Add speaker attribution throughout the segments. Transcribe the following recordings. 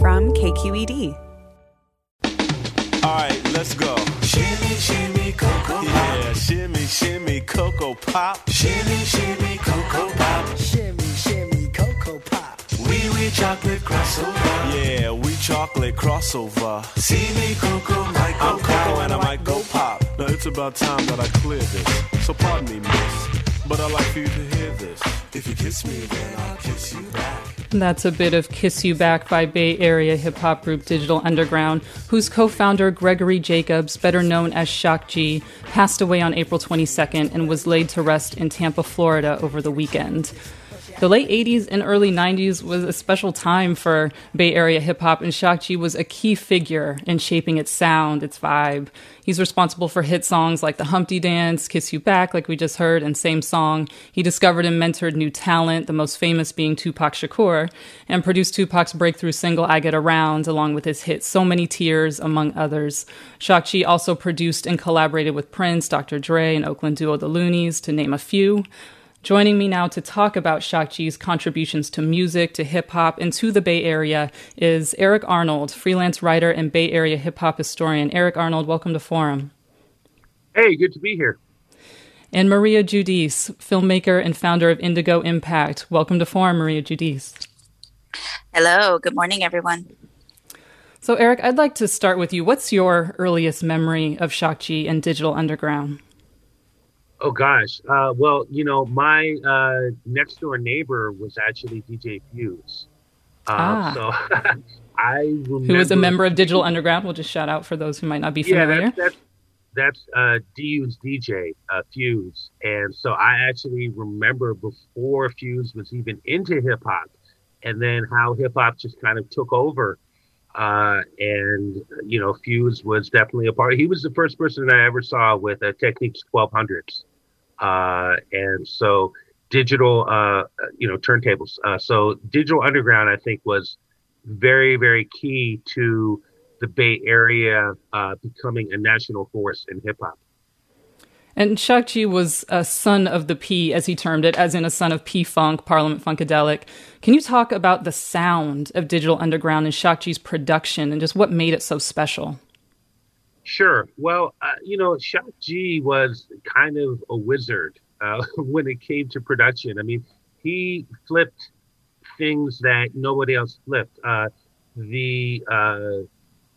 Speaker 1: From KQED.
Speaker 2: All right, let's go.
Speaker 3: Shimmy, shimmy, cocoa pop.
Speaker 2: Yeah,
Speaker 3: pop.
Speaker 2: shimmy, shimmy, cocoa pop.
Speaker 3: Shimmy, shimmy, cocoa pop.
Speaker 4: Shimmy, shimmy, cocoa pop.
Speaker 3: Wee wee chocolate crossover.
Speaker 2: Yeah, we chocolate crossover.
Speaker 3: See me, cocoa, might go
Speaker 2: I'm Coco and I might go pop. Now it's about time that I clear this. So pardon me, miss, but I'd like for you to hear this.
Speaker 3: If you kiss me, then I'll kiss you back.
Speaker 5: That's a bit of Kiss You Back by Bay Area hip hop group Digital Underground, whose co founder Gregory Jacobs, better known as Shock G, passed away on April 22nd and was laid to rest in Tampa, Florida over the weekend. The late 80s and early 90s was a special time for Bay Area hip hop, and Shock G was a key figure in shaping its sound, its vibe. He's responsible for hit songs like The Humpty Dance, Kiss You Back, like we just heard, and Same Song. He discovered and mentored new talent, the most famous being Tupac Shakur, and produced Tupac's breakthrough single I Get Around, along with his hit So Many Tears, among others. Shock G also produced and collaborated with Prince, Dr. Dre, and Oakland duo The Luniz, to name a few. Joining me now to talk about Shock G's contributions to music, to hip hop, and to the Bay Area is Eric Arnold, freelance writer and Bay Area hip hop historian. Eric Arnold, welcome to Forum.
Speaker 6: Hey, good to be here.
Speaker 5: And Maria Judice, filmmaker and founder of Indigo Impact. Welcome to Forum, Maria Judice.
Speaker 1: Hello, good morning, everyone.
Speaker 5: So, Eric, I'd like to start with you. What's your earliest memory of Shock G and Digital Underground?
Speaker 6: Oh gosh. Uh, well, you know, my uh, next door neighbor was actually DJ Fuse. Uh,
Speaker 5: Ah.
Speaker 6: So I remember
Speaker 5: was a member of Digital Underground? We'll just shout out for those who might not be
Speaker 6: Yeah,
Speaker 5: familiar.
Speaker 6: that's that's, that's uh, DU's DJ uh, Fuse, and so I actually remember before Fuse was even into hip hop, and then how hip hop just kind of took over. Uh, and you know, Fuse was definitely a part. He was the first person I ever saw with a Technics 1200s, uh, and so digital, uh, you know, turntables. Uh, so digital underground, I think, was very, very key to the Bay Area uh, becoming a national force in hip hop.
Speaker 5: And G was a son of the P, as he termed it, as in a son of P Funk, Parliament Funkadelic. Can you talk about the sound of Digital Underground and G's production and just what made it so special?
Speaker 6: Sure. Well, uh, you know, G was kind of a wizard uh, when it came to production. I mean, he flipped things that nobody else flipped. Uh, the uh,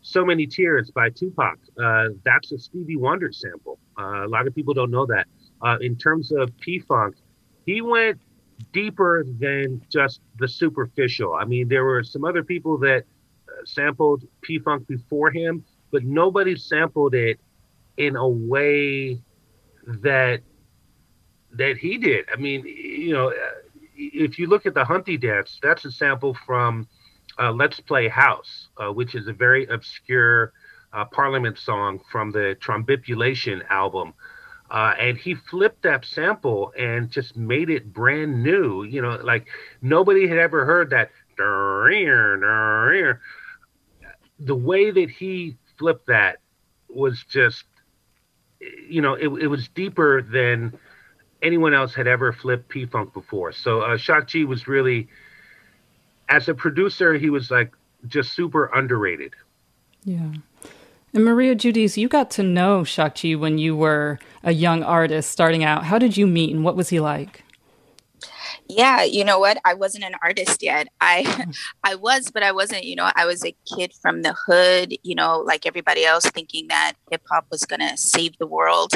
Speaker 6: So Many Tears by Tupac, uh, that's a Stevie Wonder sample. Uh, a lot of people don't know that. Uh, in terms of P Funk, he went deeper than just the superficial. I mean, there were some other people that uh, sampled P Funk before him, but nobody sampled it in a way that that he did. I mean, you know, uh, if you look at the Humpty Dance, that's a sample from uh, Let's Play House, uh, which is a very obscure uh, Parliament song from the Trombipulation album. Uh, and he flipped that sample and just made it brand new. You know, like nobody had ever heard that. The way that he flipped that was just, you know, it, it was deeper than anyone else had ever flipped P Funk before. So uh, Shock G was really, as a producer, he was like just super underrated.
Speaker 5: Yeah. And Maria Judice, you got to know G when you were a young artist starting out. How did you meet and what was he like?
Speaker 1: Yeah, you know what? I wasn't an artist yet. I
Speaker 5: Mm.
Speaker 1: I was, but I wasn't, you know, I was a kid from the hood, you know, like everybody else thinking that hip hop was going to save the world.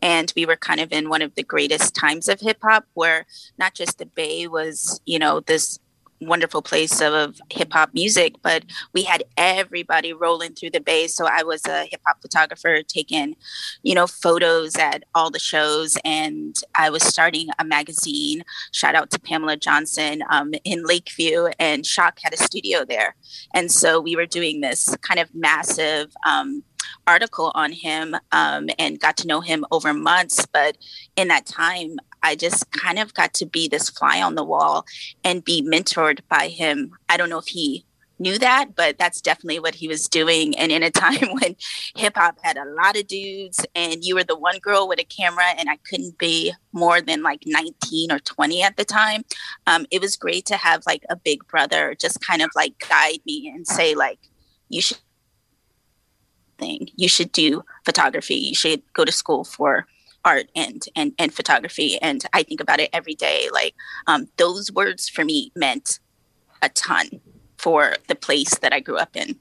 Speaker 1: And we were kind of in one of the greatest times of hip hop where not just the Bay was, you know, this wonderful place of hip hop music, but we had everybody rolling through the bay. So I was a hip hop photographer taking, you know, photos at all the shows. And I was starting a magazine. Shout out to Pamela Johnson um, in Lakeview, and Shock had a studio there. And so we were doing this kind of massive. Um, article on him um, and got to know him over months but in that time I just kind of got to be this fly on the wall and be mentored by him. I don't know if he knew that, but that's definitely what he was doing. And in a time when hip hop had a lot of dudes and you were the one girl with a camera and I couldn't be more than like 19 or 20 at the time, um, it was great to have like a big brother just kind of like guide me and say like, you should thing. You should do photography. You should go to school for art and and and photography and i think about it every day like um, those words for me meant a ton for the place that i grew up in.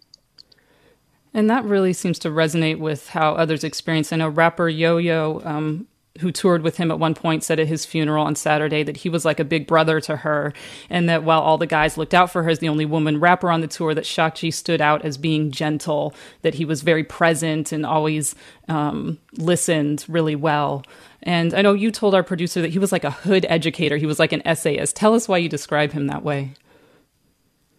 Speaker 5: And that really seems to resonate with how others experience. I know rapper yo-yo um, who toured with him at one point said at his funeral on Saturday that he was like a big brother to her, and that while all the guys looked out for her as the only woman rapper on the tour, that G stood out as being gentle, that he was very present and always um, listened really well. And I know you told our producer that he was like a hood educator, he was like an essayist. Tell us why you describe him that way.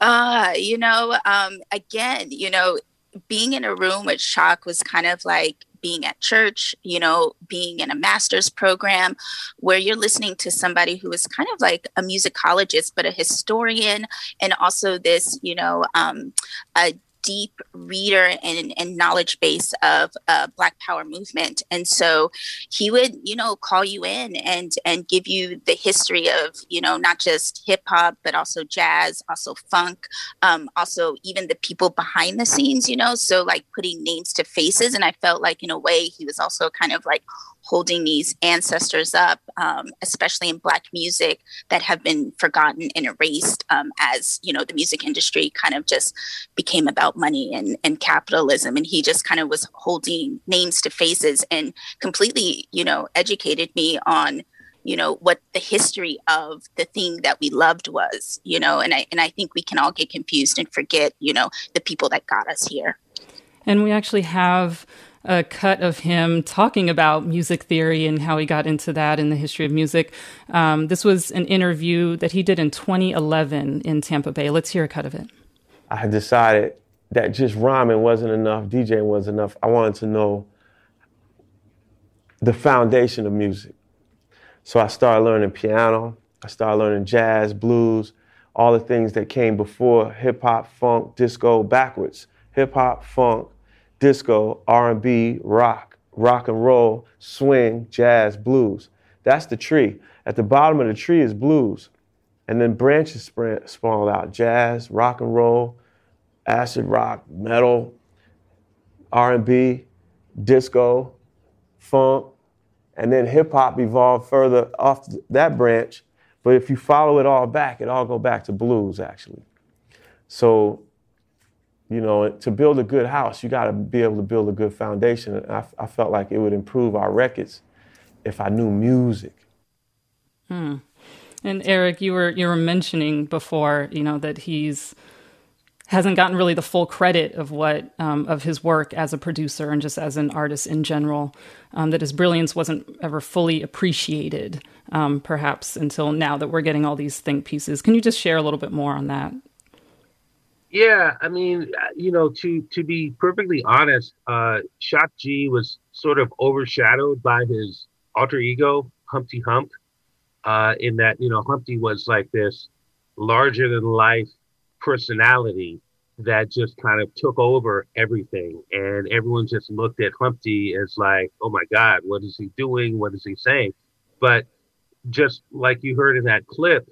Speaker 1: Uh, you know, um, again, you know, being in a room with Shock was kind of like being at church, you know, being in a master's program where you're listening to somebody who is kind of like a musicologist, but a historian, and also this, you know, um, a deep reader and, and knowledge base of uh, Black Power movement, and so he would, you know, call you in and and give you the history of, you know, not just hip hop but also jazz, also funk, um, also even the people behind the scenes, you know, so like putting names to faces, and I felt like in a way he was also kind of like holding these ancestors up, um, especially in Black music that have been forgotten and erased um, as, you know, the music industry kind of just became about money and, and capitalism. And he just kind of was holding names to faces and completely, you know, educated me on you know what the history of the thing that we loved was you know and i and i think we can all get confused and forget you know the people that got us here
Speaker 5: and we actually have a cut of him talking about music theory and how he got into that in the history of music. Um, this was an interview that he did in 2011 in Tampa Bay. Let's hear a cut of it.
Speaker 7: I had decided that just rhyming wasn't enough, DJing wasn't enough. I wanted to know the foundation of music. So I started learning piano, I started learning jazz, blues, all the things that came before hip hop, funk, disco, backwards. Hip hop, funk, disco, R&B, rock, rock and roll, swing, jazz, blues. That's the tree. At the bottom of the tree is blues. And then branches spawned out, jazz, rock and roll, acid rock, metal, R&B, disco, funk, and then hip hop evolved further off that branch. But if you follow it all back, it all go back to blues actually. So you know, to build a good house, you got to be able to build a good foundation. And I, I, felt like it would improve our records if I knew music.
Speaker 5: Hmm. And Eric, you were you were mentioning before, you know, that he's hasn't gotten really the full credit of what um, of his work as a producer and just as an artist in general. Um, that his brilliance wasn't ever fully appreciated, um, perhaps until now that we're getting all these think pieces. Can you just share a little bit more on that?
Speaker 6: Yeah, I mean, uh, you know, to to be perfectly honest, uh, Shock G was sort of overshadowed by his alter ego, Humpty Hump. Uh, in that, you know, Humpty was like this larger than life personality that just kind of took over everything, and everyone just looked at Humpty as like, oh my God, what is he doing? What is he saying? But just like you heard in that clip,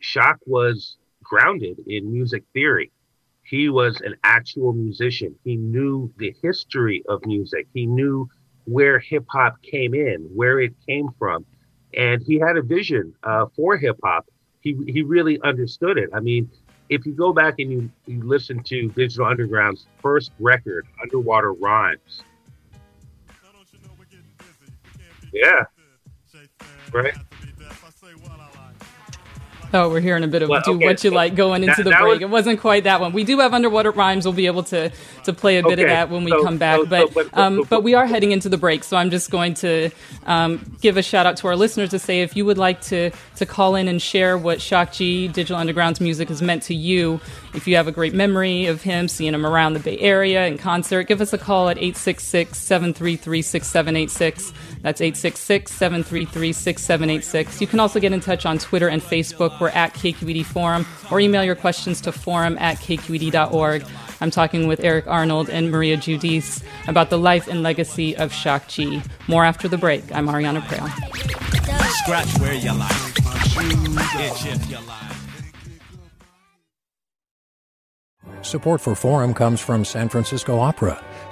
Speaker 6: Shock was grounded in music theory he was an actual musician. He knew the history of music. He knew where hip hop came in, where it came from. and he had a vision uh, for hip hop. He he really understood it. I mean, if you go back and you, you listen to Digital Underground's first record, Underwater Rhymes. Yeah. Right.
Speaker 5: Oh, we're hearing a bit of
Speaker 6: Well,
Speaker 5: "Do
Speaker 6: okay,
Speaker 5: What You
Speaker 6: so
Speaker 5: Like" going into
Speaker 6: that-
Speaker 5: the
Speaker 6: that
Speaker 5: break.
Speaker 6: was-
Speaker 5: it wasn't quite that one. We do have underwater rhymes. We'll be able to to play a bit of that when we
Speaker 6: so-
Speaker 5: come back.
Speaker 6: so-
Speaker 5: but um,
Speaker 6: but-
Speaker 5: but we are heading into the break, so I'm just going to um, give a shout out to our listeners to say if you would like to to call in and share what Shock G Digital Underground's music has meant to you. If you have a great memory of him, seeing him around the Bay Area in concert, give us a call at 866 733 6786. That's 866 733 6786. You can also get in touch on Twitter and Facebook. We're at KQED Forum, or email your questions to forum at kqed.org. I'm talking with Eric Arnold and Maria Judice about the life and legacy of Shock G. More after the break. I'm Arianna Proehl.
Speaker 3: Scratch where you like. Itch if you like.
Speaker 8: Support for Forum comes from San Francisco Opera.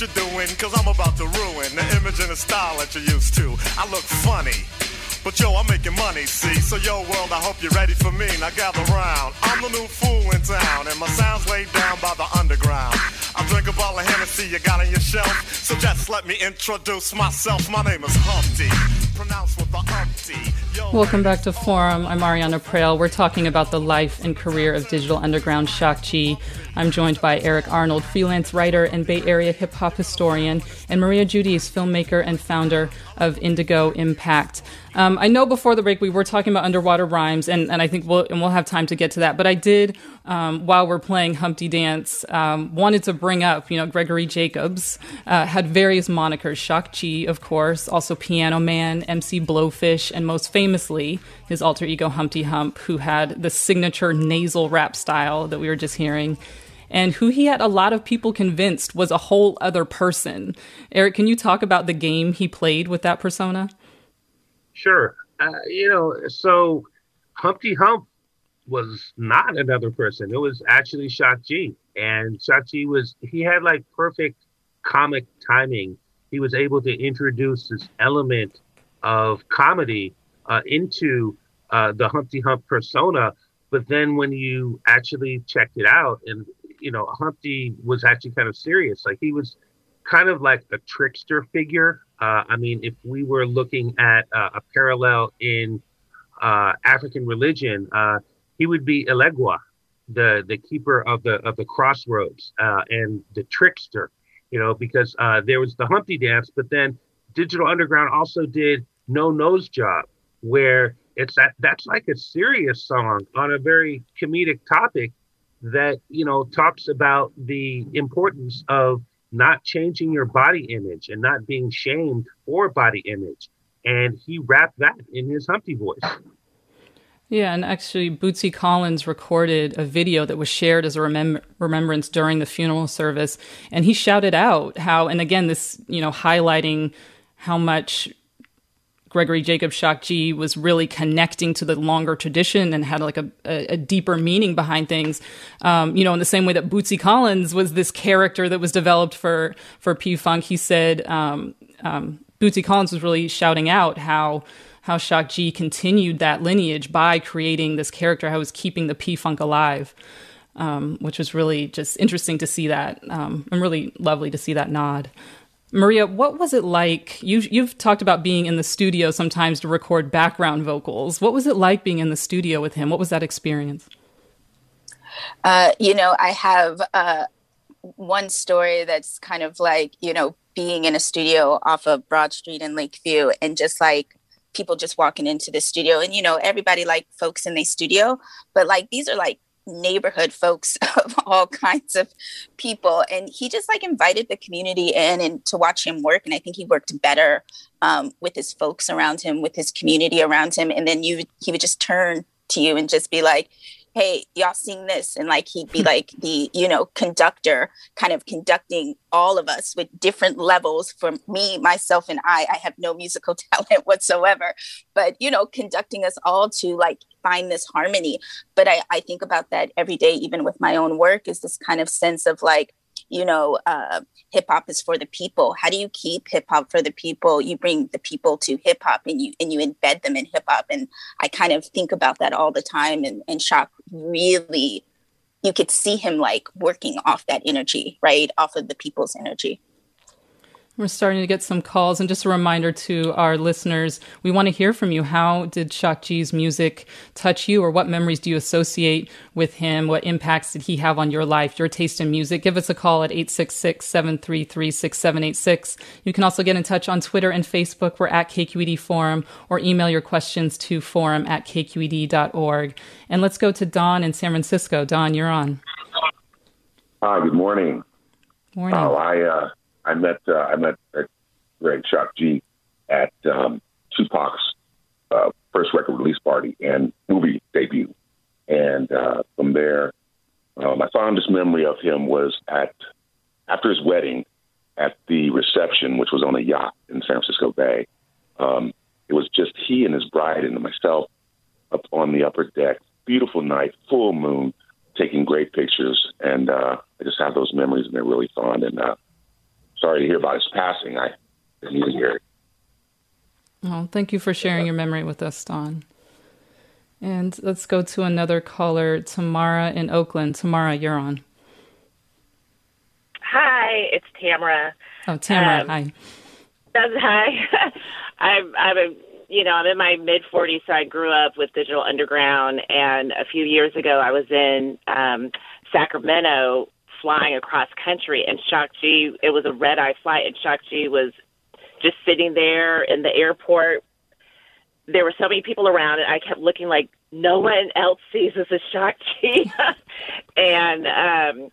Speaker 3: you're doing, cause I'm about to ruin the image and the style that you're used to. I look funny. But yo, I'm making money, see? So yo, world, I hope you're ready for me. Now gather round. I'm the new fool in town, and my sound's laid down by the underground. I drink a bottle of Hennessy you got on your shelf. So just let me introduce myself. My name is Humpty. Pronounced with the umpty. Yo,
Speaker 5: Welcome back to Forum. I'm Arianna Proehl. We're talking about the life and career of Digital Underground Shock G. I'm joined by Eric Arnold, freelance writer and Bay Area hip hop historian, and Maria Judice, filmmaker and founder of Indigo Impact. Um, I know before the break we were talking about underwater rhymes, and, and I think we'll and we'll have time to get to that. But I did, um, while we're playing Humpty Dance, um, wanted to bring up, you know, Gregory Jacobs uh, had various monikers: Shock G, of course, also Piano Man, MC Blowfish, and most famously his alter ego Humpty Hump, who had the signature nasal rap style that we were just hearing. And who he had a lot of people convinced was a whole other person. Eric, can you talk about the game he played with that persona?
Speaker 6: Sure. Uh, you know, so Humpty Hump was not another person. It was actually G. And G was, he had like perfect comic timing. He was able to introduce this element of comedy uh, into uh, the Humpty Hump persona. But then when you actually checked it out, and, you know, Humpty was actually kind of serious. Like he was kind of like a trickster figure. Uh, I mean, if we were looking at uh, a parallel in uh, African religion, uh, he would be Elegua, the the keeper of the of the crossroads and the trickster. You know, because there was the Humpty Dance, but then Digital Underground also did No Nose Job, where it's that that's like a serious song on a very comedic topic that you know talks about the importance of not changing your body image and not being shamed for body image. And he rapped that in his Humpty voice.
Speaker 5: Yeah, and actually, Bootsy Collins recorded a video that was shared as a remem- remembrance during the funeral service, and he shouted out how, and again, this you know highlighting how much Gregory Jacob Shock G was really connecting to the longer tradition and had like a, a, a deeper meaning behind things. Um, you know, in the same way that Bootsy Collins was this character that was developed for for P Funk, he said um, um, Bootsy Collins was really shouting out how how Shock G continued that lineage by creating this character, how he was keeping the P Funk alive. Um, which was really just interesting to see that, um, and really lovely to see that nod. Maria, what was it like? You, you've talked about being in the studio sometimes to record background vocals. What was it like being in the studio with him? What was that experience?
Speaker 1: Uh, you know, I have uh, one story that's kind of like, you know, being in a studio off of Broad Street in Lakeview and just like people just walking into the studio. And, you know, everybody like folks in the studio, but like these are like neighborhood folks of all kinds of people and he just like invited the community in and to watch him work and i think he worked better um, with his folks around him with his community around him and then you he would just turn to you and just be like hey y'all sing this and like he'd be like the you know conductor kind of conducting all of us with different levels for me myself and i. I have no musical talent whatsoever but you know conducting us all to like find this harmony. But i i think about that every day even with my own work is this kind of sense of like you know, uh, hip hop is for the people. How do you keep hip hop for the people? You bring the people to hip hop and you and you embed them in hip hop. And I kind of think about that all the time. And, and Shock really, you could see him like working off that energy, right? Off of the people's energy.
Speaker 5: We're starting to get some calls. And just a reminder to our listeners, we want to hear from you. How did Shock G's music touch you, or what memories do you associate with him? What impacts did he have on your life, your taste in music? Give us a call at 866 733 6786. You can also get in touch on Twitter and Facebook. We're at KQED Forum, or email your questions to forum at kqed.org. And let's go to Don in San Francisco. Don, you're on.
Speaker 9: Hi, good morning.
Speaker 5: Morning.
Speaker 9: Oh, I, uh, I met uh, I met uh, Greg Shock G at um, Tupac's uh, first record release party and movie debut, and uh, from there, uh, my fondest memory of him was at after his wedding at the reception, which was on a yacht in San Francisco Bay. Um, it was just he and his bride and myself up on the upper deck. Beautiful night, full moon, taking great pictures, and uh, I just have those memories, and they're really fond. And uh, sorry to hear about his passing. I didn't even hear it.
Speaker 5: Oh, thank you for sharing your memory with us, Don. And let's go to another caller, Tamara in Oakland. Tamara, you're on.
Speaker 10: Hi, it's Tamara.
Speaker 5: Oh, Tamara,
Speaker 10: Um,
Speaker 5: hi.
Speaker 10: That's hi. I'm I'm a you know I'm in my mid 40s, so I grew up with Digital Underground, and a few years ago I was in um, Sacramento flying across country, and G. It was a red eye flight, and G was just sitting there in the airport. There were so many people around, and I kept looking like no one else sees this as G. and um,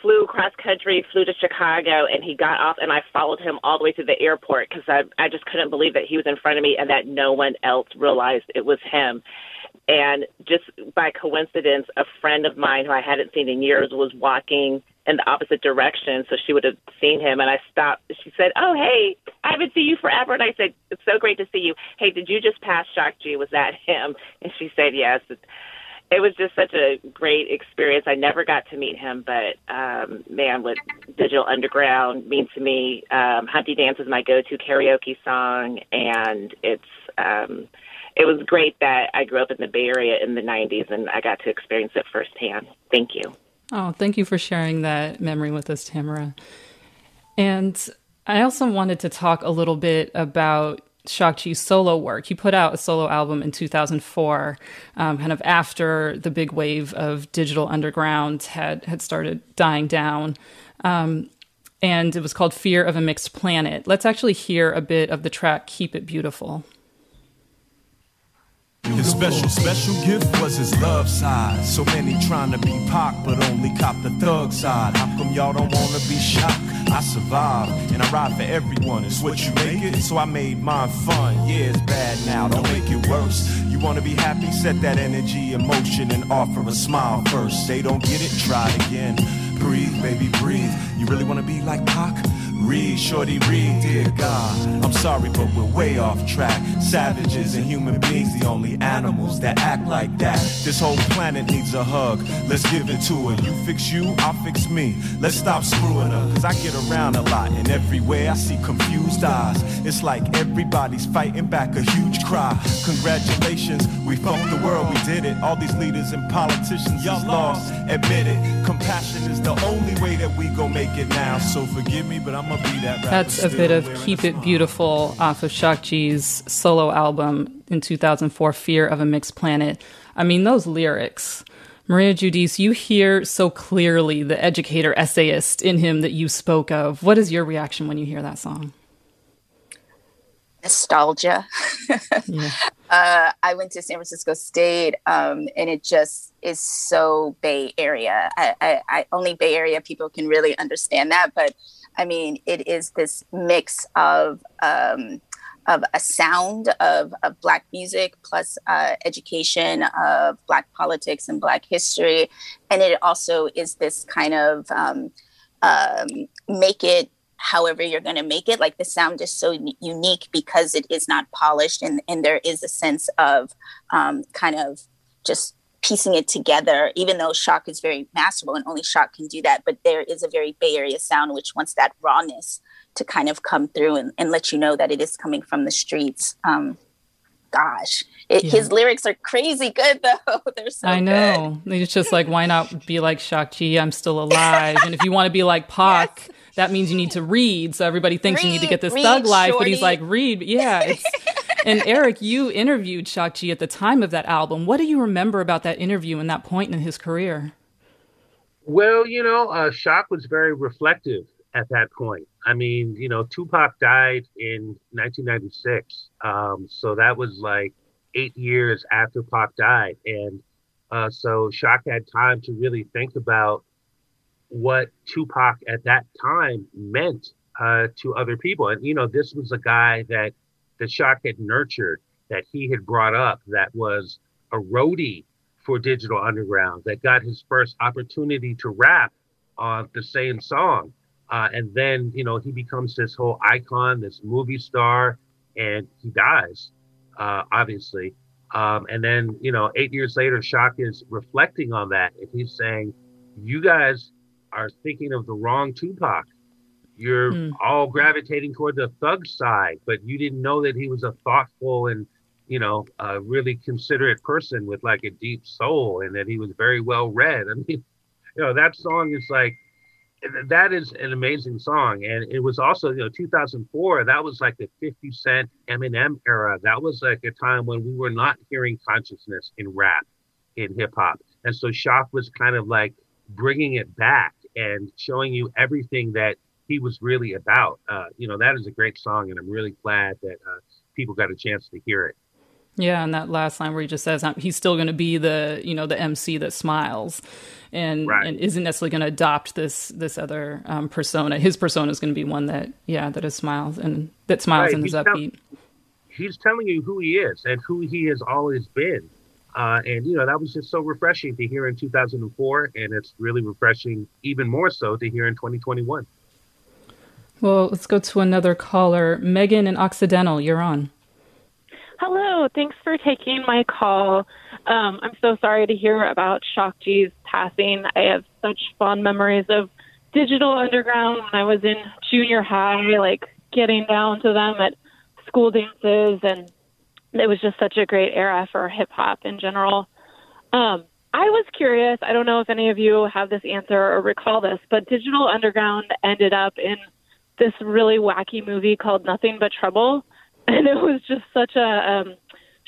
Speaker 10: flew cross country, flew to Chicago, and he got off, and I followed him all the way to the airport because I I just couldn't believe that he was in front of me and that no one else realized it was him. And just by coincidence, a friend of mine who I hadn't seen in years was walking in the opposite direction, so she would have seen him. And I stopped. She said, "Oh, hey, I haven't seen you forever." And I said, "It's so great to see you. Hey, did you just pass Shock G? Was that him?" And she said, "Yes." It was just such a great experience. I never got to meet him, but um, man, what Digital Underground means to me. Um, Humpty Dance is my go-to karaoke song, and it's um, it was great that I grew up in the Bay Area in the '90s, and I got to experience it firsthand. Thank you.
Speaker 5: Oh, thank you for sharing that memory with us, Tamara. And I also wanted to talk a little bit about G's solo work. He put out a solo album in 2004, um, kind of after the big wave of digital underground had had started dying down. Um, and it was called Fear of a Mixed Planet. Let's actually hear a bit of the track Keep It Beautiful.
Speaker 11: His special, special gift was his love side. So many trying to be Pac, but only cop the thug side. How come y'all don't wanna be shocked? I survive, and I ride for everyone. It's what you make it, so I made mine fun. Yeah, it's bad now, don't make it worse. You wanna be happy, set that energy in motion and offer a smile first. They don't get it, try it again. Breathe, baby, breathe. You really wanna be like Pac? Read, shorty, read, dear God. I'm sorry, but we're way off track. Savages and human beings, the only animals that act like that. This whole planet needs a hug. Let's give it to her. You fix you, I'll fix me. Let's stop screwing her. Cause I get around a lot, and everywhere I see confused eyes. It's like everybody's fighting back a huge cry. Congratulations, we funked the world, we did it. All these leaders and politicians, y'all lost. Admit it. Compassion is the only way that we go make it now. So forgive me, but I'm that
Speaker 5: That's a bit of Keep It Beautiful off of Shock G's solo album in 2004, Fear of a Mixed Planet. I mean, those lyrics. Maria Judice, you hear so clearly the educator essayist in him that you spoke of. What is your reaction when you hear that song?
Speaker 1: Nostalgia. yeah. uh, I went to San Francisco State, um, and it just is so Bay Area. I, I, I, only Bay Area people can really understand that, but I mean, it is this mix of um, of a sound of, of black music plus uh, education of black politics and black history, and it also is this kind of um, um make it however you're going to make it like the sound is so unique because it is not polished and, and there is a sense of um, kind of just piecing it together even though shock is very masterful and only shock can do that but there is a very bay area sound which wants that rawness to kind of come through and, and let you know that it is coming from the streets. Um, gosh it, yeah. his lyrics are crazy good though. They're so
Speaker 5: i know. good. it's just like why not be like shock g i'm still alive. And if you want to be like Pac yes that means you need to read. So everybody thinks read, you need to get this thug life, shorty. but he's like, read. Yeah. and Eric, you interviewed Shock G at the time of that album. What do you remember about that interview and that point in his career?
Speaker 6: Well, you know, uh, Shock was very reflective at that point. I mean, you know, Tupac died in 1996. Um, so that was like eight years after Pac died. And uh, so Shock had time to really think about what Tupac at that time meant uh, to other people. And, you know, this was a guy that the Shock had nurtured, that he had brought up, that was a roadie for Digital Underground, that got his first opportunity to rap on the same song. Uh, and then, you know, he becomes this whole icon, this movie star, and he dies, uh, obviously. Um, and then, you know, eight years later, Shock is reflecting on that, and he's saying, "You guys are thinking of the wrong Tupac. You're mm. all gravitating toward the thug side, but you didn't know that he was a thoughtful and you know a really considerate person with like a deep soul, and that he was very well read. I mean, you know that song is like that is an amazing song, and it was also you know 2004. That was like the 50 Cent Eminem era. That was like a time when we were not hearing consciousness in rap, in hip hop, and so Shock was kind of like bringing it back and showing you everything that he was really about. Uh, you know, that is a great song, and I'm really glad that uh, people got a chance to hear it.
Speaker 5: Yeah, and that last line where he just says he's still going to be the you know the MC that smiles, and right. and isn't necessarily going to adopt this this other um, persona. His persona is going to be one that yeah that is smiles and that smiles right. and is upbeat.
Speaker 6: Tell- he's telling you who he is and who he has always been uh, and you know that was just so refreshing to hear in 2004, and it's really refreshing, even more so, to hear in 2021.
Speaker 5: Well, let's go to another caller, Megan in Occidental. You're on.
Speaker 12: Hello, thanks for taking my call. Um, I'm so sorry to hear about Shock G's passing. I have such fond memories of Digital Underground when I was in junior high, like getting down to them at school dances and it was just such a great era for hip hop in general. Um, I was curious. I don't know if any of you have this answer or recall this, but Digital Underground ended up in this really wacky movie called Nothing But Trouble, and it was just such a um,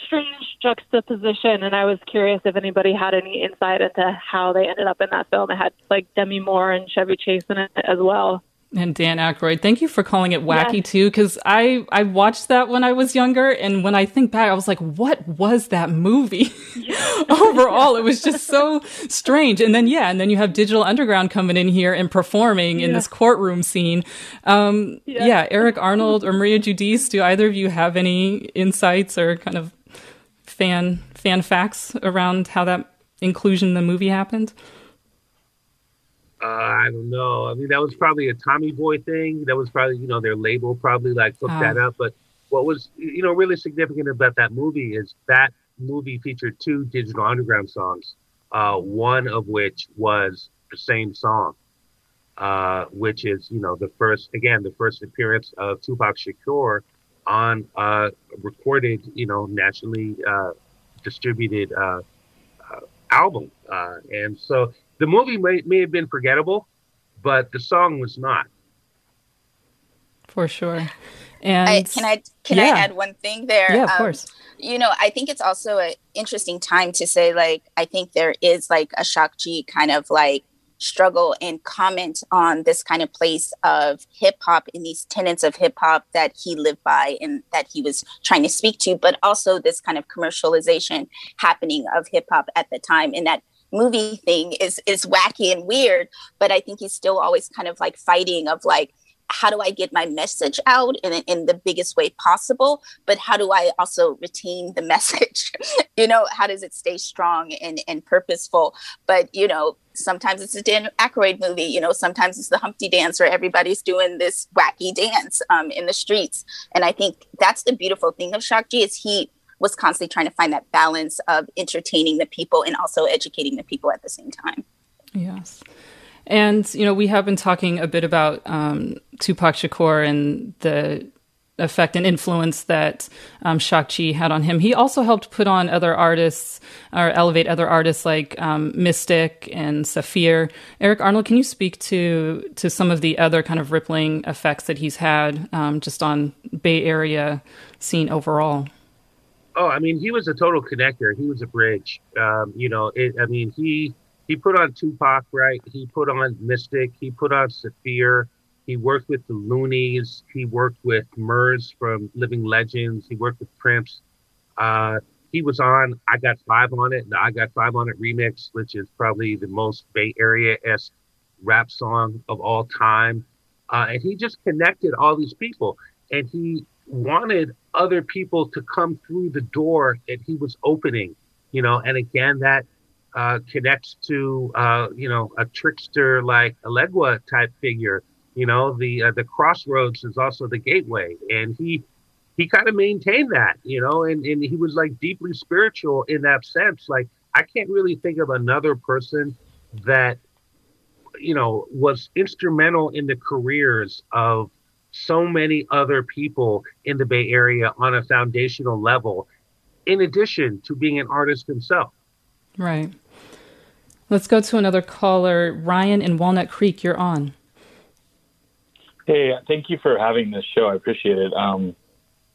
Speaker 12: strange juxtaposition. And I was curious if anybody had any insight into how they ended up in that film. It had like Demi Moore and Chevy Chase in it as well
Speaker 5: and Dan Aykroyd. Thank you for calling it wacky too, because I I watched that when I was younger, and when I think back, I was like, what was that movie? Overall, it was just so strange. And then yeah, and then you have Digital Underground coming in here and performing yeah. in this courtroom scene. Um, yeah. yeah, Eric Arnold or Maria Judice. Do either of you have any insights or kind of fan fan facts around how that inclusion in the movie happened?
Speaker 6: Uh, I don't know. I mean, that was probably a Tommy Boy thing. That was probably, you know, their label probably like hooked that ah. up. But what was, you know, really significant about that movie is that movie featured two Digital Underground songs, uh, one of which was the same song, uh, which is, you know, the first, again, the first appearance of Tupac Shakur on a recorded, you know, nationally uh, distributed uh, uh, album. and so the movie may, may have been forgettable, but the song was not.
Speaker 5: For sure. And
Speaker 1: I, can I can yeah. I add one thing there?
Speaker 5: Yeah, of um, course.
Speaker 1: You know, I think it's also an interesting time to say like I think there is like a Shock G kind of like struggle and comment on this kind of place of hip hop and these tenets of hip hop that he lived by and that he was trying to speak to, but also this kind of commercialization happening of hip hop at the time. And that movie thing is is wacky and weird, but I think he's still always kind of like fighting of like how do I get my message out in, in the biggest way possible? But how do I also retain the message? you know, how does it stay strong and, and purposeful? But, you know, sometimes it's a Dan Aykroyd movie, you know, sometimes it's the Humpty Dance where everybody's doing this wacky dance um, in the streets. And I think that's the beautiful thing of G is he was constantly trying to find that balance of entertaining the people and also educating the people at the same time.
Speaker 5: Yes. And, you know, we have been talking a bit about um, Tupac Shakur and the effect and influence that um, G had on him. He also helped put on other artists or elevate other artists like um, Mystic and Saafir. Eric Arnold, can you speak to to some of the other kind of rippling effects that he's had um, just on Bay Area scene overall?
Speaker 6: Oh, I mean, he was a total connector. He was a bridge. Um, you know, it, I mean, he he put on Tupac, right? He put on Mystic. He put on Saafir. He worked with the Luniz. He worked with Murs from Living Legends. He worked with Prince. Uh, he was on I Got Five on It, the I Got Five on It remix, which is probably the most Bay Area esque rap song of all time. Uh, and he just connected all these people. And he wanted other people to come through the door that he was opening, you know. And again, that uh, connects to uh, you know a trickster like Elegua type figure. You know, the uh, the crossroads is also the gateway, and he he kind of maintained that, you know, and and he was like deeply spiritual in that sense. Like I can't really think of another person that you know was instrumental in the careers of so many other people in the Bay Area on a foundational level, in addition to being an artist himself.
Speaker 5: Right. Let's go to another caller. Ryan in Walnut Creek, you're on.
Speaker 13: Hey, thank you for having this show. I appreciate it. Um,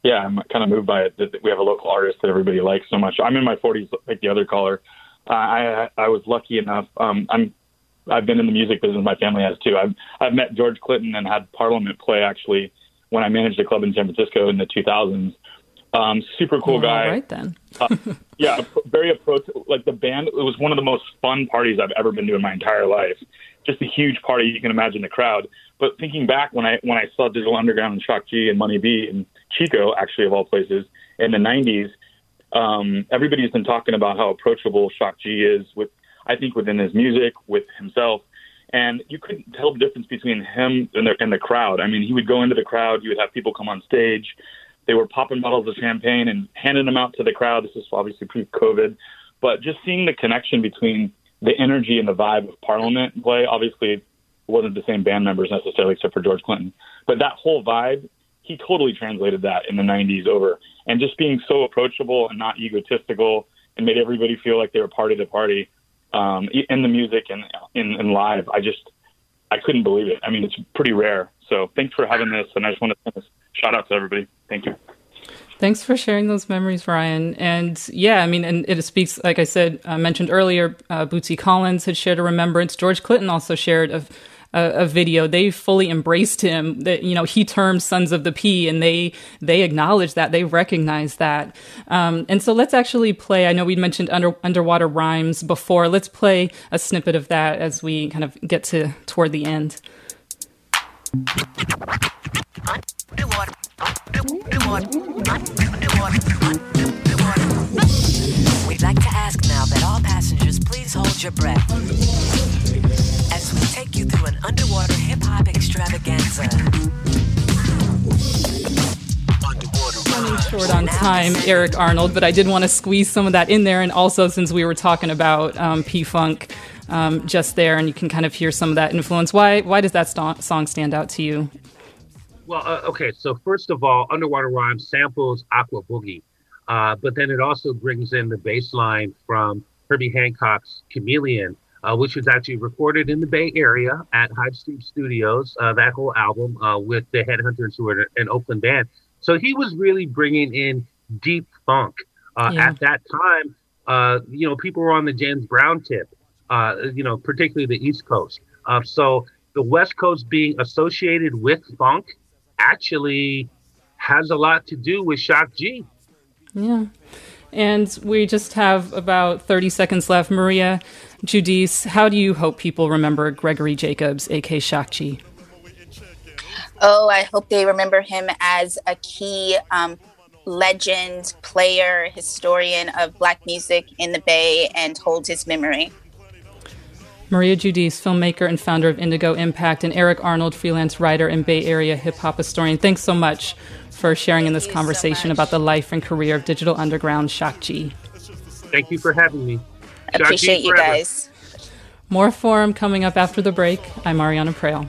Speaker 13: yeah, I'm kind of moved by it that we have a local artist that everybody likes so much. I'm in my 40s, like the other caller. Uh, I I was lucky enough. Um, I'm I've been in the music business. My family has too. I've I've met George Clinton and had Parliament play actually when I managed a club in San Francisco in the 2000s. Um, super cool guy.
Speaker 5: All right then.
Speaker 13: uh, yeah, very approach. Like the band, it was one of the most fun parties I've ever been to in my entire life. Just a huge party. You can imagine the crowd. But thinking back when I when I saw Digital Underground and Shock G and Money B and Chico, actually of all places, in the 90s, um, everybody's been talking about how approachable Shock G is with I think within his music, with himself. And you couldn't tell the difference between him and the, and the crowd. I mean, he would go into the crowd, you would have people come on stage. They were popping bottles of champagne and handing them out to the crowd. This is obviously pre COVID. But just seeing the connection between the energy and the vibe of Parliament play, obviously, wasn't the same band members necessarily, except for George Clinton. But that whole vibe, he totally translated that in the 90s over. And just being so approachable and not egotistical and made everybody feel like they were part of the party um, in the music and in, in live. I just I couldn't believe it. I mean, it's pretty rare. So thanks for having this, and I just want to send a shout out to everybody. Thank you.
Speaker 5: Thanks for sharing those memories, Ryan. And yeah, I mean, and it speaks, like I said, uh, mentioned earlier, uh, Bootsy Collins had shared a remembrance. George Clinton also shared of a, a, video. They fully embraced him. That you know he termed "Sons of the P," and they they acknowledge that they recognize that. Um, and so let's actually play. I know we mentioned under, underwater rhymes before. Let's play a snippet of that as we kind of get to toward the end.
Speaker 14: We'd like to ask now that all passengers please hold your breath as we take you through an underwater hip hop extravaganza.
Speaker 5: Running short on time, Eric Arnold, but I did want to squeeze some of that in there. And also, since we were talking about um, P Funk um, just there, and you can kind of hear some of that influence, why why does that st- song stand out to you?
Speaker 6: Well, uh, okay, so first of all, Underwater Rhyme samples Aqua Boogie, uh, but then it also brings in the bass line from Herbie Hancock's Chameleon uh, which was actually recorded in the Bay Area at Hive Street Studios. Uh, that whole album uh, with the Headhunters, who were an Oakland band. So he was really bringing in deep funk. Uh, yeah. At that time, uh, you know, people were on the James Brown tip. uh, you know, particularly the East Coast. Uh, so the West Coast being associated with funk actually has a lot to do with Shock G.
Speaker 5: Yeah. And we just have about 30 seconds left. Maria, Judice, how do you hope people remember Gregory Jacobs, aka Shock
Speaker 1: Oh, I hope they remember him as a key um, legend, player, historian of Black music in the Bay and hold his memory.
Speaker 5: Maria Judice, filmmaker and founder of Indigo Impact, and Eric Arnold, freelance writer and Bay Area hip hop historian. Thanks so much for sharing in this conversation so about the life and career of Digital Underground Shock
Speaker 6: G. Thank you for having me.
Speaker 1: I appreciate you guys.
Speaker 5: More forum coming up after the break. I'm
Speaker 15: Arianna Proehl.